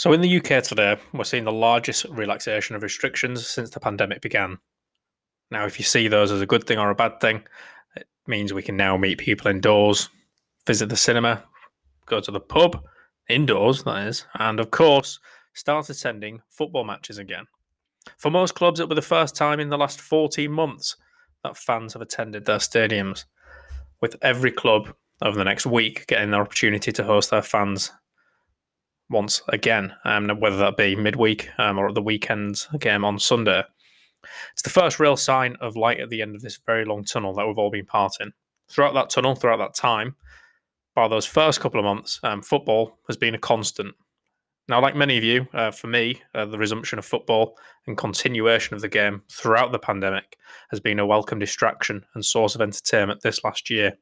So, in the UK today, we're seeing the largest relaxation of restrictions since the pandemic began. Now, if you see those as a good thing or a bad thing, it means we can now meet people indoors, visit the cinema, go to the pub, indoors, that is, and of course, start attending football matches again. For most clubs, it will be the first time in the last 14 months that fans have attended their stadiums, with every club over the next week getting the opportunity to host their fans once again, um, whether that be midweek um, or at the weekend game on Sunday. It's the first real sign of light at the end of this very long tunnel that we've all been part in. Throughout that tunnel, throughout that time, by those first couple of months, um, football has been a constant. Now, like many of you, uh, for me, uh, the resumption of football and continuation of the game throughout the pandemic has been a welcome distraction and source of entertainment this last year.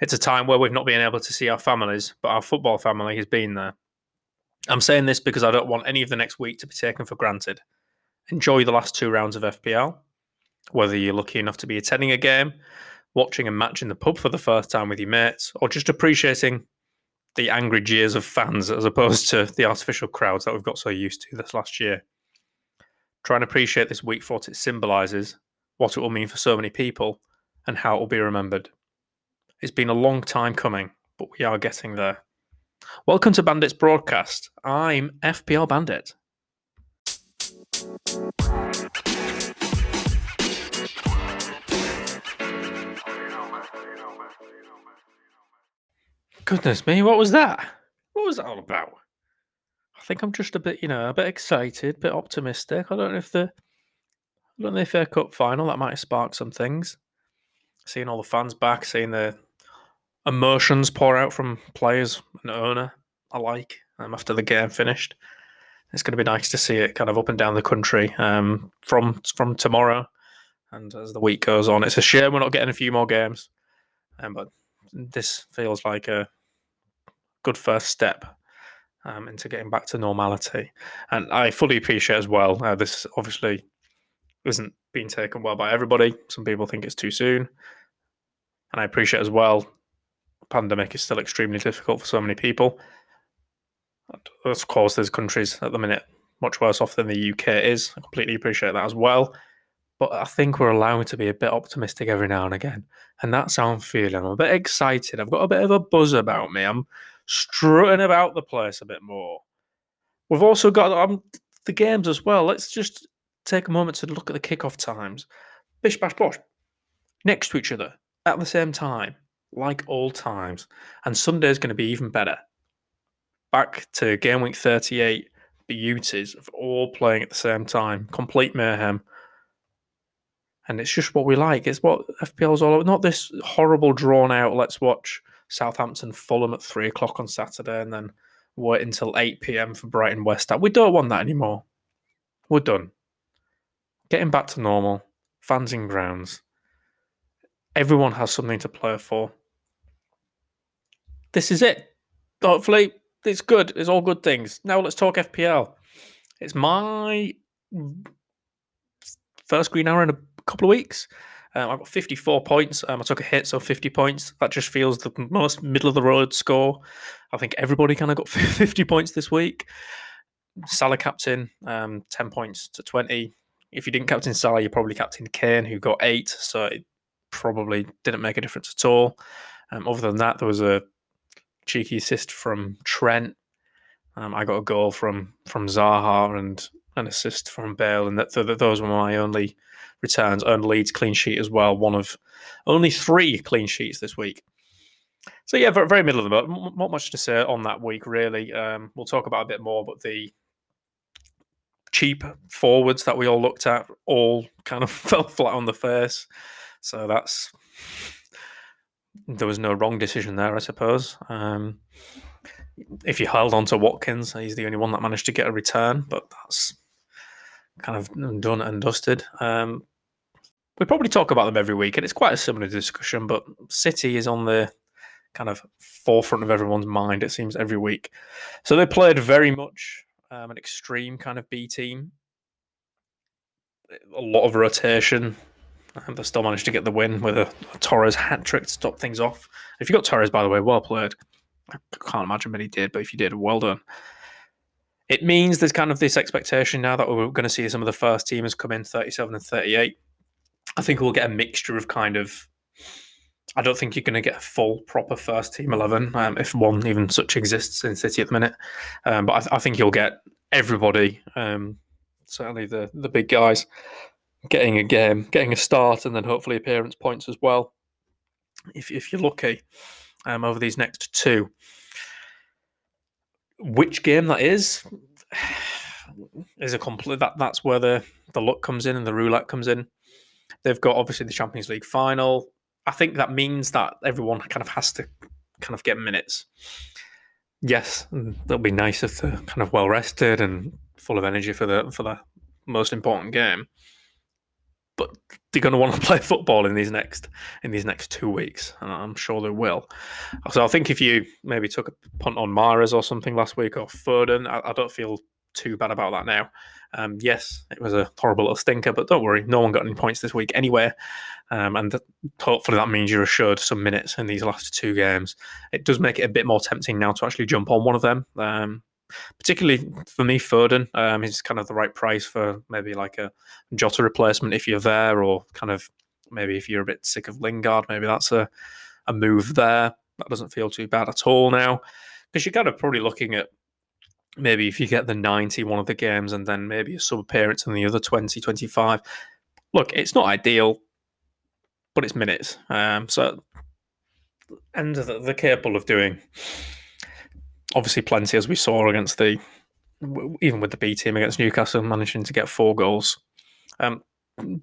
It's a time where we've not been able to see our families, but our football family has been there. I'm saying this because I don't want any of the next week to be taken for granted. Enjoy the last two rounds of FPL, whether you're lucky enough to be attending a game, watching a match in the pub for the first time with your mates, or just appreciating the angry jeers of fans as opposed to the artificial crowds that we've got so used to this last year. Try and appreciate this week for what it symbolises, what it will mean for so many people, and how it will be remembered. It's been a long time coming, but we are getting there. Welcome to Bandits Broadcast. I'm FPL Bandit. Goodness me, what was that? What was that all about? I think I'm just a bit, you know, a bit excited, a bit optimistic. I don't know if the I don't know if FA Cup final that might have sparked some things. Seeing all the fans back, seeing the emotions pour out from players and owner alike um, after the game finished. It's going to be nice to see it kind of up and down the country um, from from tomorrow and as the week goes on. It's a shame we're not getting a few more games, um, but this feels like a good first step um, into getting back to normality. And I fully appreciate as well. Uh, this obviously isn't being taken well by everybody. Some people think it's too soon, and I appreciate as well pandemic is still extremely difficult for so many people. Of course, there's countries at the minute much worse off than the UK is. I completely appreciate that as well. But I think we're allowed to be a bit optimistic every now and again. And that's how I'm feeling. I'm a bit excited. I've got a bit of a buzz about me. I'm strutting about the place a bit more. We've also got um, the games as well. Let's just take a moment to look at the kickoff times. Bish bash bosh. Next to each other at the same time like all times. And Sunday's going to be even better. Back to game week 38, beauties of all playing at the same time, complete mayhem. And it's just what we like. It's what FPL is all about. Not this horrible, drawn out, let's watch Southampton Fulham at three o'clock on Saturday and then wait until 8 pm for Brighton West. We don't want that anymore. We're done. Getting back to normal, fans in grounds. Everyone has something to play for this is it. Hopefully, it's good. It's all good things. Now let's talk FPL. It's my first green arrow in a couple of weeks. Um, I got 54 points. Um, I took a hit, so 50 points. That just feels the most middle of the road score. I think everybody kind of got 50 points this week. Salah captain, um, 10 points to 20. If you didn't captain Salah, you probably captain Kane, who got eight, so it probably didn't make a difference at all. Um, other than that, there was a cheeky assist from Trent. Um, I got a goal from from Zaha and an assist from Bale, and that, that those were my only returns. Earned Leeds clean sheet as well, one of only three clean sheets this week. So yeah, very, very middle of the boat. Not much to say on that week, really. Um, we'll talk about a bit more, but the cheap forwards that we all looked at all kind of fell flat on the face. So that's there was no wrong decision there, I suppose. Um, if you held on to Watkins, he's the only one that managed to get a return, but that's kind of done and dusted. Um, we probably talk about them every week, and it's quite a similar discussion. But City is on the kind of forefront of everyone's mind. It seems every week. So they played very much um, an extreme kind of B team. A lot of rotation, and they still managed to get the win with a, a Torres hat trick to top things off. If you got Torres, by the way, well played. I can't imagine many did, but if you did, well done. It means there's kind of this expectation now that we're going to see some of the first teamers come in 37 and 38. I think we'll get a mixture of kind of. I don't think you're going to get a full proper first team 11, um, if one even such exists in City at the minute. Um, but I, th- I, think you'll get everybody, um, certainly the, the big guys, getting a game, getting a start, and then hopefully appearance points as well. If, if you're lucky um, over these next two. Which game that is is a complete that that's where the the luck comes in and the roulette comes in. They've got obviously the Champions League final. I think that means that everyone kind of has to kind of get minutes. Yes, that'll be nice if they're kind of well rested and full of energy for the for the most important game but they're going to want to play football in these next in these next two weeks, and I'm sure they will. So I think if you maybe took a punt on Mahrez or something last week or Foden, I, I don't feel too bad about that now. Um, yes, it was a horrible little stinker, but don't worry, no one got any points this week anyway, um, and hopefully that means you're assured some minutes in these last two games. It does make it a bit more tempting now to actually jump on one of them. Um, particularly for me, Foden. Um, he's kind of the right price for maybe like a Jota replacement if you're there, or kind of maybe if you're a bit sick of Lingard, maybe that's a, a move there. That doesn't feel too bad at all now. Because you're kind of probably looking at maybe if you get the 90 one of the games and then maybe a sub appearance in the other 20, 25. Look, it's not ideal, but it's minutes. Um, so, and they're capable of doing obviously plenty as we saw against the even with the B team against Newcastle, managing to get four goals. Um,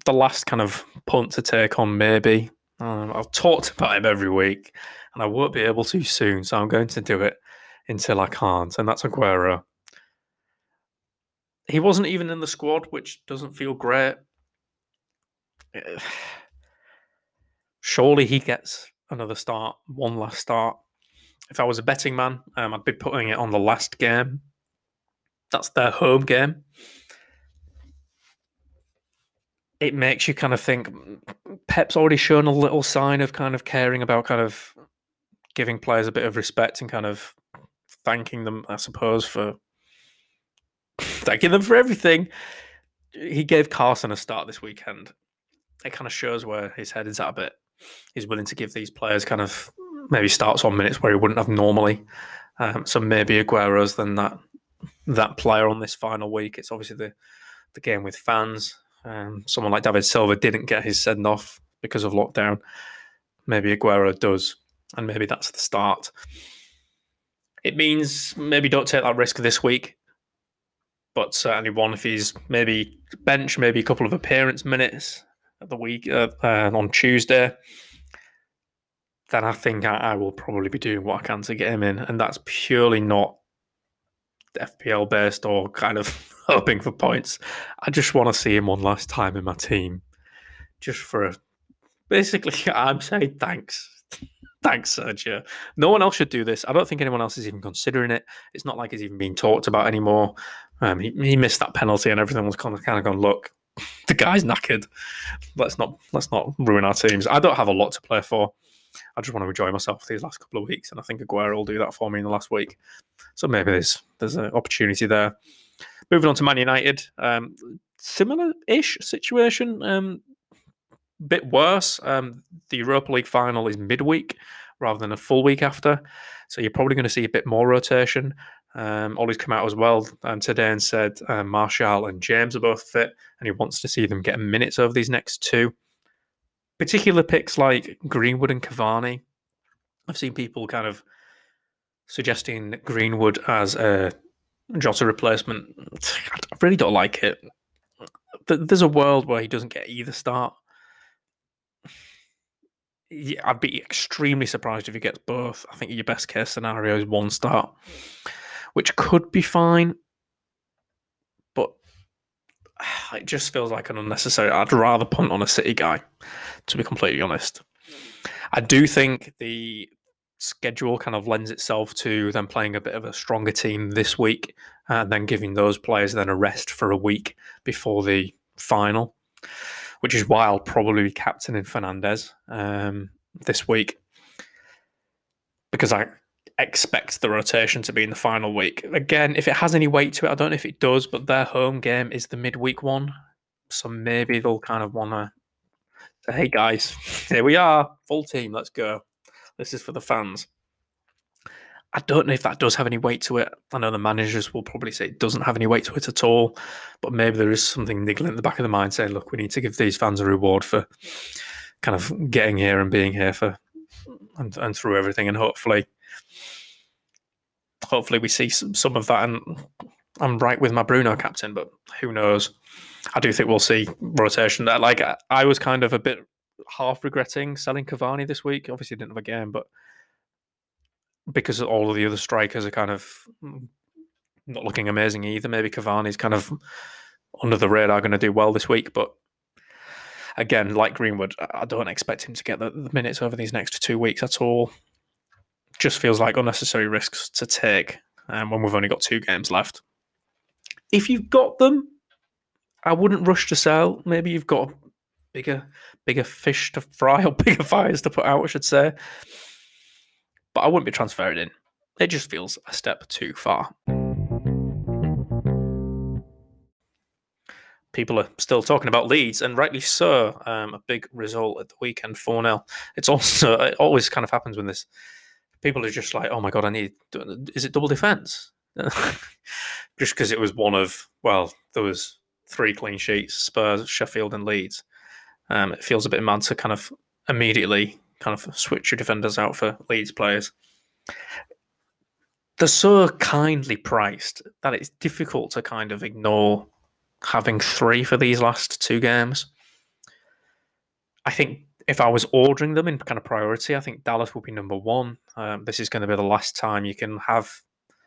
the last kind of punt to take on maybe. Um, I've talked about him every week, and I won't be able to soon, so I'm going to do it until I can't, and that's Aguero. He wasn't even in the squad, which doesn't feel great. Surely he gets another start, one last start if I was a betting man, um, I'd be putting it on the last game. That's their home game. It makes you kind of think Pep's already shown a little sign of kind of caring about kind of giving players a bit of respect and kind of thanking them, I suppose, for thanking them for everything. He gave Carson a start this weekend. It kind of shows where his head is at a bit. He's willing to give these players kind of maybe starts on minutes where he wouldn't have normally. Um, so maybe Aguero's then that that player on this final week. It's obviously the the game with fans. Um, someone like David Silva didn't get his send off because of lockdown. Maybe Aguero does, and maybe that's the start. It means maybe don't take that risk this week, but certainly one if he's maybe bench, maybe a couple of appearance minutes at the week uh, uh, on Tuesday then I think I, I, will probably be doing what I can to get him in. And that's purely not FPL based or kind of hoping for points. I just want to see him one last time in my team. Just for a, basically, I'm saying thanks. Thanks, Sergio. No one else should do this. I don't think anyone else is even considering it. It's not like it's even being talked about anymore. Um, he, he missed that penalty, and everything was kind of kind of gone. Look, the guy's knackered. Let's not let's not ruin our teams. I don't have a lot to play for. I just want to enjoy myself these last couple of weeks, and I think Aguero will do that for me in the last week. So maybe there's there's an opportunity there. Moving on to Man United, um, similar-ish situation, um, bit worse. Um, the Europa League final is midweek rather than a full week after, so you're probably going to see a bit more rotation. Um, Ole's come out as well um, today and said uh, Martial and James are both fit, and he wants to see them get minutes over these next two particular picks like Greenwood and Cavani. I've seen people kind of suggesting Greenwood as a Jota replacement. I really don't like it. There's a world where he doesn't get either start. Yeah, I'd be extremely surprised if he gets both. I think your best case scenario is one start, which could be fine but it just feels like an unnecessary. I'd rather punt on a City guy, to be completely honest. I do think the schedule kind of lends itself to them playing a bit of a stronger team this week and then giving those players then a rest for a week before the final, which is why I'll probably be captaining Fernandes um, this week because I expect the rotation to be in the final week. Again, if it has any weight to it, I don't know if it does, but their home game is the midweek one. So maybe they'll kind of want to hey guys, here we are, full team, let's go. This is for the fans. I don't know if that does have any weight to it. I know the managers will probably say it doesn't have any weight to it at all, but maybe there is something niggling in the back of the mind saying, look, we need to give these fans a reward for kind of getting here and being here for and, and through everything, and hopefully, hopefully we see some, some of that. And I'm right with my Bruno captain, but who knows? I do think we'll see rotation. That like I was kind of a bit half regretting selling Cavani this week. Obviously, didn't have a game, but because all of the other strikers are kind of not looking amazing either. Maybe Cavani's kind of under the radar going to do well this week, but again, like Greenwood, I don't expect him to get the, the minutes over these next two weeks at all. Just feels like unnecessary risks to take um, when we've only got two games left. If you've got them, I wouldn't rush to sell. Maybe you've got bigger, bigger fish to fry or bigger fires to put out, I should say but I wouldn't be transferring in. It just feels a step too far. People are still talking about Leeds, and rightly so. Um, a big result at the weekend, 4 0. It's also, it always kind of happens when this. People are just like, oh my God, I need. Is it double defence? just because it was one of, well, there was three clean sheets Spurs, Sheffield, and Leeds. Um, it feels a bit mad to kind of immediately kind of switch your defenders out for Leeds players. They're so kindly priced that it's difficult to kind of ignore having three for these last two games. I think if I was ordering them in kind of priority, I think Dallas will be number one. Um, this is going to be the last time you can have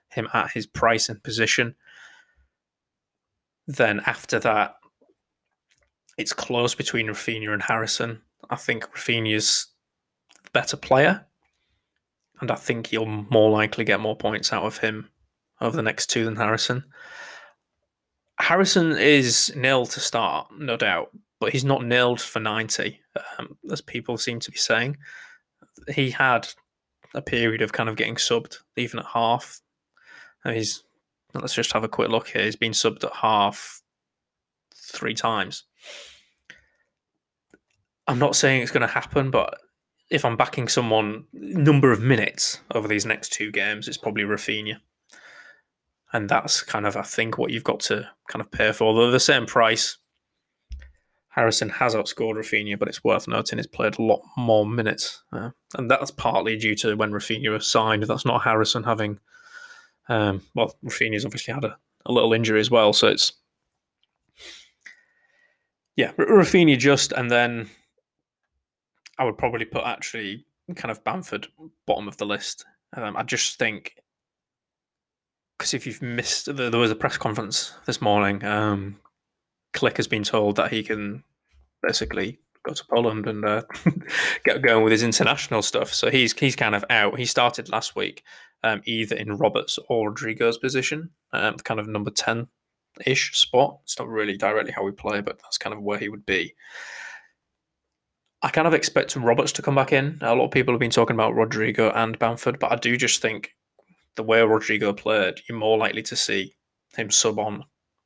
him at his price and position. Then after that, it's close between Raphinha and Harrison. I think Raphinha's better player, and I think you'll more likely get more points out of him over the next two than Harrison. Harrison is nil to start, no doubt, but he's not nailed for 90, um, as people seem to be saying. He had a period of kind of getting subbed, even at half. And he's, let's just have a quick look here. He's been subbed at half three times. I'm not saying it's going to happen, but if I'm backing someone number of minutes over these next two games, it's probably Raphinha. And that's kind of, I think, what you've got to kind of pay for. Though the same price, Harrison has outscored Raphinha, but it's worth noting he's played a lot more minutes. Uh, and that's partly due to when Raphinha was signed. That's not Harrison having, um, well, Raphinha's obviously had a, a little injury as well. So it's, yeah, Raphinha just, and then I would probably put actually kind of Bamford bottom of the list. Um, I just think because if you've missed, there was a press conference this morning. Um, Klich has been told that he can basically go to Poland and uh, get going with his international stuff. So he's he's kind of out. He started last week um, either in Roberts or Rodrigo's position, um, kind of number ten ish spot. It's not really directly how we play, but that's kind of where he would be. I kind of expect Roberts to come back in. A lot of people have been talking about Rodrigo and Bamford, but I do just think the way Rodrigo played, you're more likely to see him sub on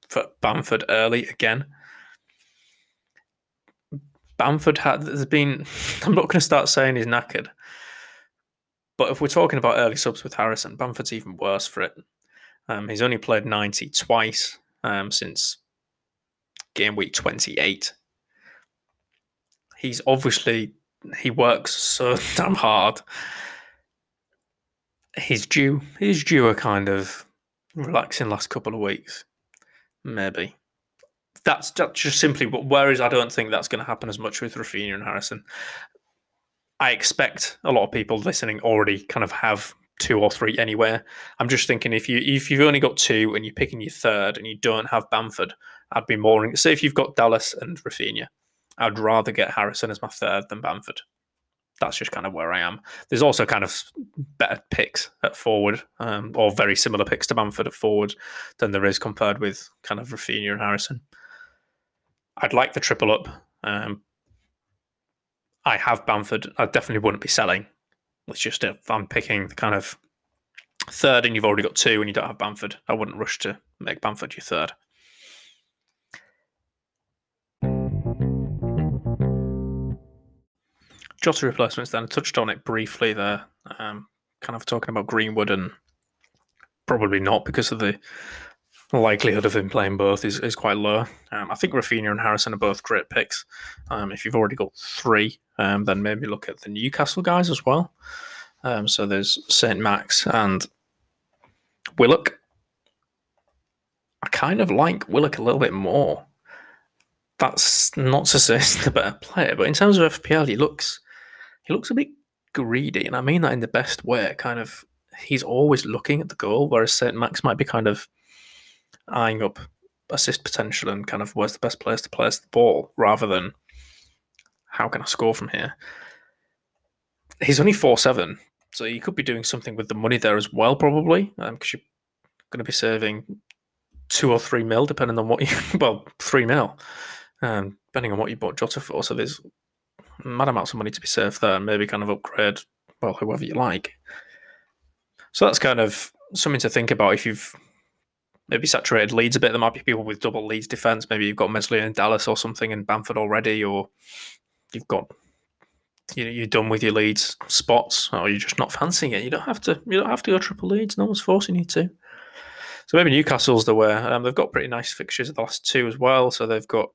for Bamford early again. Bamford had there's been I'm not going to start saying he's knackered, but if we're talking about early subs with Harrison, Bamford's even worse for it. Um, he's only played 90 twice um, since game week 28 he's obviously he works so damn hard. He's due. He's due a kind of relaxing last couple of weeks, maybe. That's just simply. what, whereas I don't think that's going to happen as much with Raphinha and Harrison. I expect a lot of people listening already kind of have two or three anywhere. I'm just thinking if you if you've only got two and you're picking your third and you don't have Bamford, I'd be more. Say if you've got Dallas and Raphinha, I'd rather get Harrison as my third than Bamford. That's just kind of where I am. There's also kind of better picks at forward, um, or very similar picks to Bamford at forward than there is compared with kind of Raphinha and Harrison. I'd like the triple up. Um, I have Bamford. I definitely wouldn't be selling. It's just if I'm picking the kind of third and you've already got two and you don't have Bamford, I wouldn't rush to make Bamford your third. Jota replacements then. I touched on it briefly there, um, kind of talking about Greenwood and probably not because of the likelihood of him playing both is, is quite low. Um, I think Raphinha and Harrison are both great picks. Um, if you've already got three, um, then maybe look at the Newcastle guys as well. Um, so there's St. Max and Willock. I kind of like Willock a little bit more. That's not to say he's the better player, but in terms of FPL, he looks he looks a bit greedy, and I mean that in the best way. Kind of, he's always looking at the goal, whereas St. Max might be kind of eyeing up assist potential and kind of where's the best place to place the ball rather than how can I score from here. He's only four seven, so you could be doing something with the money there as well, probably, because um, you're going to be saving two or three mil, depending on what you well three mil, um, depending on what you bought Jota for. So there's mad amounts of money to be saved there, and maybe kind of upgrade well whoever you like. So that's kind of something to think about if you've maybe saturated Leeds a bit. There might be people with double Leeds defense. Maybe you've got Meslier and Dallas or something in Bamford already, or you've got you know, you're done with your Leeds spots, or you're just not fancying it. You don't have to. You don't have to go triple Leeds. No one's forcing you to. So maybe Newcastle's the way. Um, they've got pretty nice fixtures the last two as well. So they've got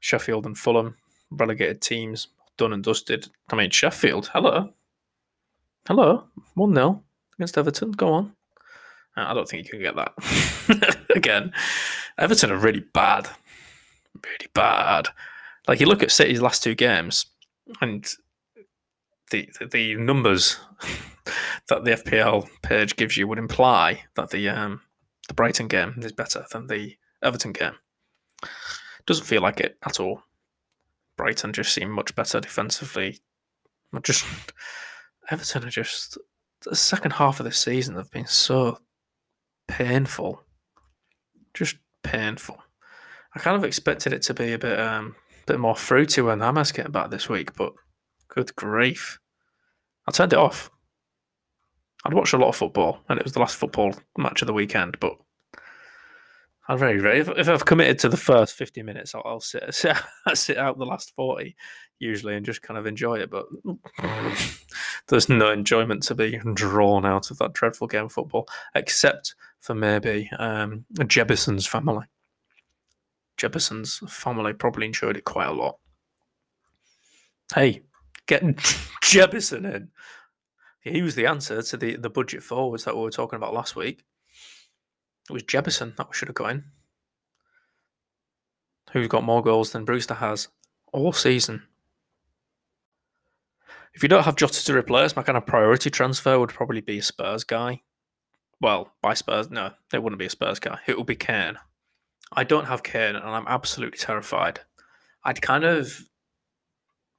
Sheffield and Fulham, relegated teams, done and dusted. I mean Sheffield. Hello, hello, one 0 against Everton. Go on. Uh, I don't think you can get that again. Everton are really bad, really bad. Like you look at City's last two games, and the the, the numbers that the FPL page gives you would imply that the um, the Brighton game is better than the Everton game. Doesn't feel like it at all. Brighton just seem much better defensively. Just Everton are just the second half of the season They've been so painful, just painful. I kind of expected it to be a bit um, bit more fruity when Hamas getting back this week, but good grief. I turned it off. I'd watched a lot of football, and it was the last football match of the weekend, but I'm very, very. If, if I've committed to the first 50 minutes, I'll, I'll sit, sit, sit out the last 40 usually and just kind of enjoy it. But there's no enjoyment to be drawn out of that dreadful game of football, except for maybe um, Jebbison's family. Jebbison's family probably enjoyed it quite a lot. Hey, get Jebbison in. He was the answer to the, the budget forwards that we were talking about last week. It was Jebbison that we should have got in. Who's got more goals than Brewster has all season? If you don't have Jota to replace, my kind of priority transfer would probably be a Spurs guy. Well, by Spurs, no, it wouldn't be a Spurs guy. It would be Kane. I don't have Kane, and I'm absolutely terrified. I'd kind of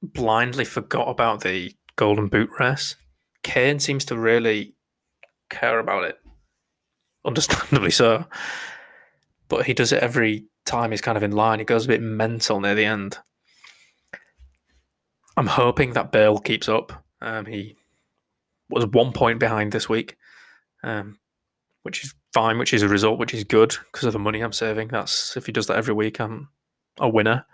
blindly forgot about the Golden Boot race. Kane seems to really care about it, understandably so. But he does it every time he's kind of in line. He goes a bit mental near the end. I'm hoping that Bale keeps up. Um, he was one point behind this week, um, which is fine, which is a result, which is good because of the money I'm saving. That's if he does that every week, I'm a winner.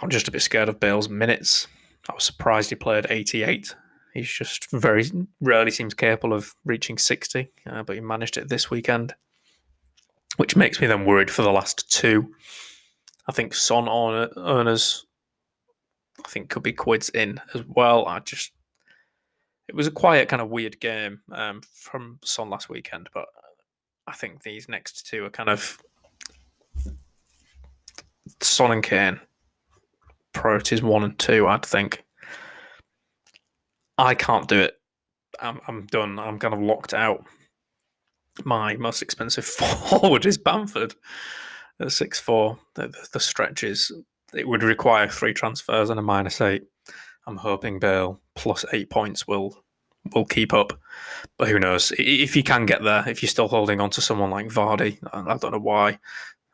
I'm just a bit scared of Bale's minutes. I was surprised he played 88. He's just very rarely seems capable of reaching 60, uh, but he managed it this weekend, which makes me then worried for the last two. I think Son earners, I think could be quids in as well. I just it was a quiet, kind of weird game um, from Son last weekend, but I think these next two are kind of Son and Kane priorities one and two. I'd think. I can't do it. I'm, I'm done. I'm kind of locked out. My most expensive forward is Bamford at six four. The, the, the stretches it would require three transfers and a minus eight. I'm hoping Bale plus eight points will will keep up, but who knows? If you can get there, if you're still holding on to someone like Vardy, I don't know why,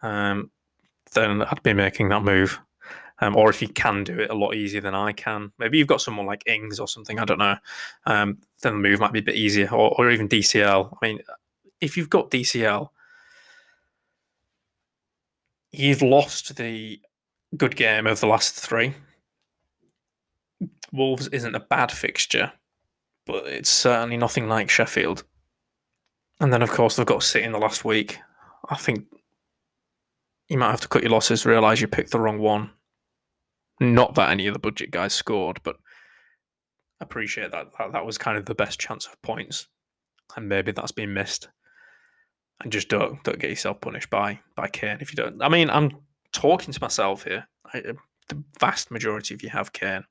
um, then I'd be making that move. Um, or if you can do it a lot easier than I can, maybe you've got someone like Ings or something. I don't know. Um, then the move might be a bit easier, or, or even DCL. I mean, if you've got DCL, you've lost the good game of the last three. Wolves isn't a bad fixture, but it's certainly nothing like Sheffield. And then, of course, they've got City in the last week. I think you might have to cut your losses, realise you picked the wrong one. Not that any of the budget guys scored, but appreciate that, that that was kind of the best chance of points. And maybe that's been missed. And just don't don't get yourself punished by by Kane if you don't. I mean, I'm talking to myself here. I, the vast majority of you have Kane.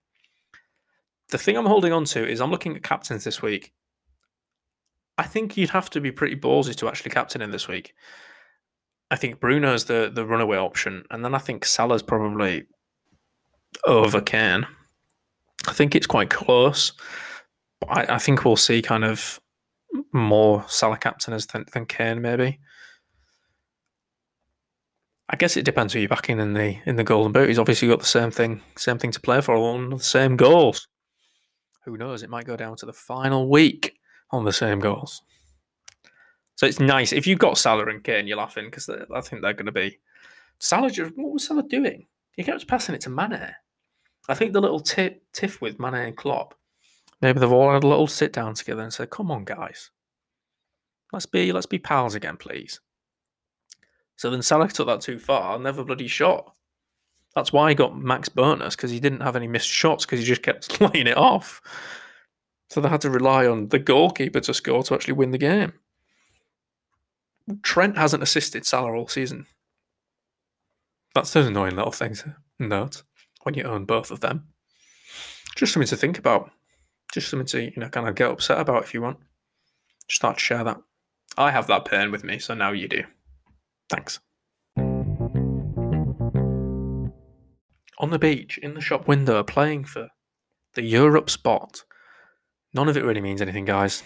The thing I'm holding on to is I'm looking at captains this week. I think you'd have to be pretty ballsy to actually captain in this week. I think Bruno's the the runaway option, and then I think Salah's probably over Kane. I think it's quite close. I, I think we'll see kind of more Salah captainers than, than Kane, maybe. I guess it depends who you're backing in the in the golden boot. He's obviously got the same thing, same thing to play for, on the same goals. Who knows? It might go down to the final week on the same goals. So it's nice if you've got Salah and Kane, you're laughing because I think they're going to be. Salah just what was Salah doing? He kept passing it to Mane. I think the little tiff with Mane and Klopp, maybe they've all had a little sit down together and said, "Come on, guys, let's be let's be pals again, please." So then Salah took that too far, never bloody shot. That's why he got max bonus because he didn't have any missed shots because he just kept laying it off. So they had to rely on the goalkeeper to score to actually win the game. Trent hasn't assisted Salah all season. That's an annoying little thing to note when you own both of them. Just something to think about. Just something to, you know, kind of get upset about if you want. Just start to share that. I have that pain with me, so now you do. Thanks. On the beach, in the shop window, playing for the Europe spot. None of it really means anything, guys.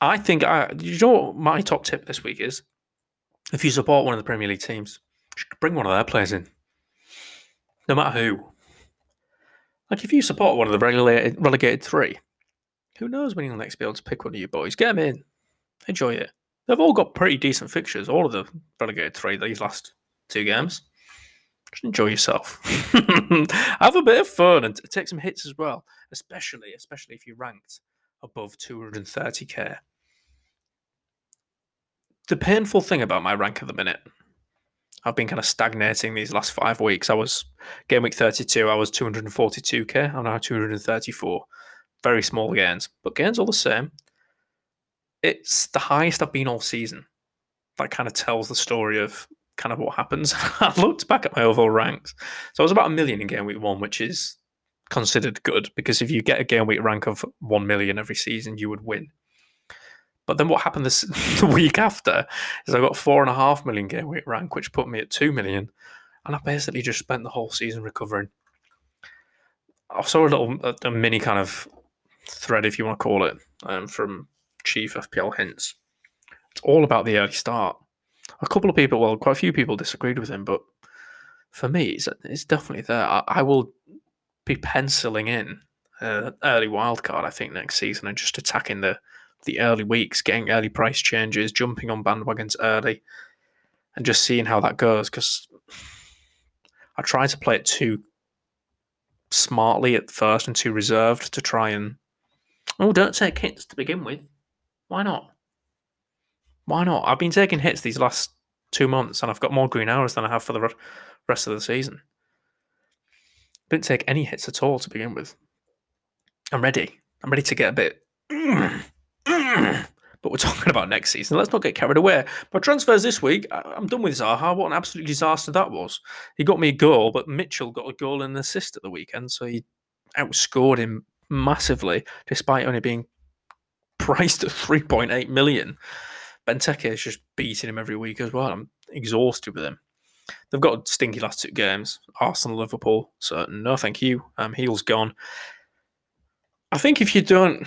I think I, you know what my top tip this week is? If you support one of the Premier League teams, bring one of their players in no matter who. Like if you support one of the relegated, relegated three, who knows when you'll next be able to pick one of you boys? Get them in, enjoy it. They've all got pretty decent fixtures. All of the relegated three these last two games. Just enjoy yourself. Have a bit of fun and take some hits as well. Especially, especially if you're ranked above 230k. The painful thing about my rank at the minute I've been kind of stagnating these last five weeks. I was game week 32, I was 242k. I'm now 234. Very small gains, but gains all the same. It's the highest I've been all season. That kind of tells the story of kind of what happens. I looked back at my overall ranks. So I was about a million in game week one, which is considered good because if you get a game week rank of 1 million every season, you would win. But then what happened this the week after is I got four and a half million game week rank, which put me at two million, and I basically just spent the whole season recovering. I saw a little a, a mini kind of thread, if you want to call it, um, from Chief FPL Hints. It's all about the early start. A couple of people, well, quite a few people disagreed with him, but for me, it's, it's definitely there. I, I will be penciling in uh, early wildcard, I think, next season and just attacking the the early weeks, getting early price changes, jumping on bandwagons early, and just seeing how that goes. Because I try to play it too smartly at first and too reserved to try and oh, don't take hits to begin with. Why not? Why not? I've been taking hits these last two months, and I've got more green arrows than I have for the rest of the season. Didn't take any hits at all to begin with. I'm ready. I'm ready to get a bit but we're talking about next season. Let's not get carried away. But transfers this week, I'm done with Zaha. What an absolute disaster that was. He got me a goal, but Mitchell got a goal and an assist at the weekend, so he outscored him massively, despite only being priced at 3.8 million. Benteke is just beating him every week as well. I'm exhausted with him. They've got stinky last two games. Arsenal, Liverpool. So no, thank you. Um, Heel's gone. I think if you don't,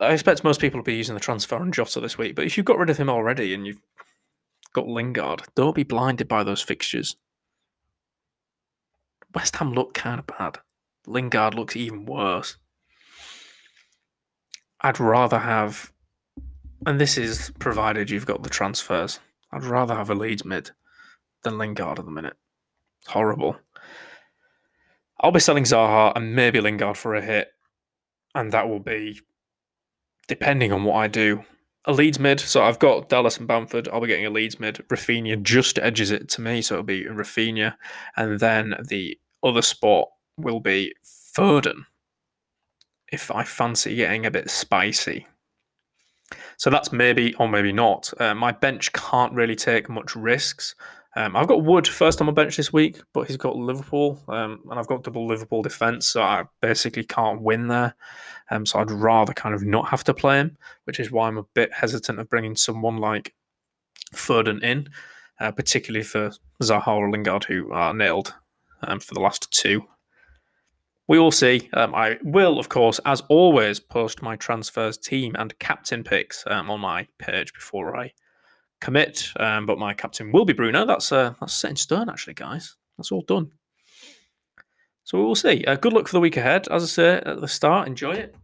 I expect most people to be using the transfer on Jota this week. But if you've got rid of him already and you've got Lingard, don't be blinded by those fixtures. West Ham look kind of bad. Lingard looks even worse. I'd rather have, and this is provided you've got the transfers. I'd rather have a Leeds mid than Lingard at the minute. It's horrible. I'll be selling Zaha and maybe Lingard for a hit, and that will be depending on what I do. A Leeds mid, so I've got Dallas and Bamford. I'll be getting a Leeds mid. Raphinha just edges it to me, so it'll be Raphinha, and then the other spot will be Foden. If I fancy getting a bit spicy, so that's maybe or maybe not. Uh, my bench can't really take much risks. Um, I've got Wood first on my bench this week, but he's got Liverpool, um, and I've got double Liverpool defence, so I basically can't win there. Um, so I'd rather kind of not have to play him, which is why I'm a bit hesitant of bringing someone like Foden in, uh, particularly for Zaha or Lingard, who are nailed um, for the last two. We will see. Um, I will, of course, as always, post my transfers team and captain picks um, on my page before I commit, um, but my captain will be Bruno. That's uh, that's set in stone, actually, guys. That's all done. So we will see. Uh, good luck for the week ahead. As I say at the start, enjoy it.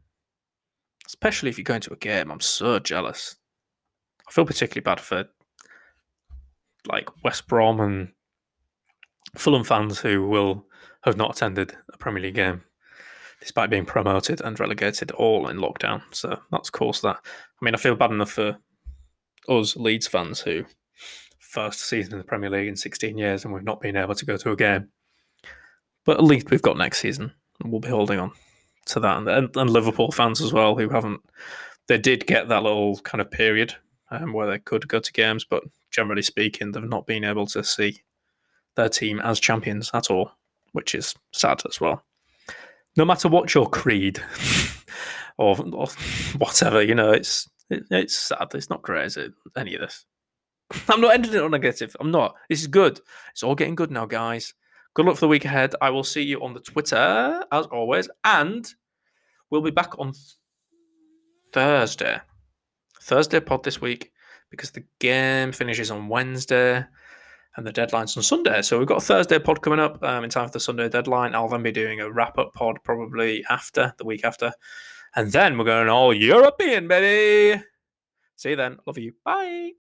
Especially if you're going to a game. I'm so jealous. I feel particularly bad for like West Brom and Fulham fans who will have not attended Premier League game despite being promoted and relegated all in lockdown. So that's course that. I mean, I feel bad enough for us Leeds fans who first season in the Premier League in 16 years and we've not been able to go to a game. But at least we've got next season and we'll be holding on to that. And, and, and Liverpool fans as well who haven't, they did get that little kind of period um, where they could go to games, but generally speaking, they've not been able to see their team as champions at all, which is sad as well. No matter what your creed or, or whatever, you know, it's it, it's sad. It's not great, is it? Any of this. I'm not ending it on negative. I'm not. This is good. It's all getting good now, guys. Good luck for the week ahead. I will see you on the Twitter as always, and we'll be back on Thursday. Thursday pod this week because the game finishes on Wednesday and the deadline's on Sunday. So we've got a Thursday pod coming up um, in time for the Sunday deadline. I'll then be doing a wrap up pod probably after the week after. And then we're going all European, baby. See you then. Love you. Bye.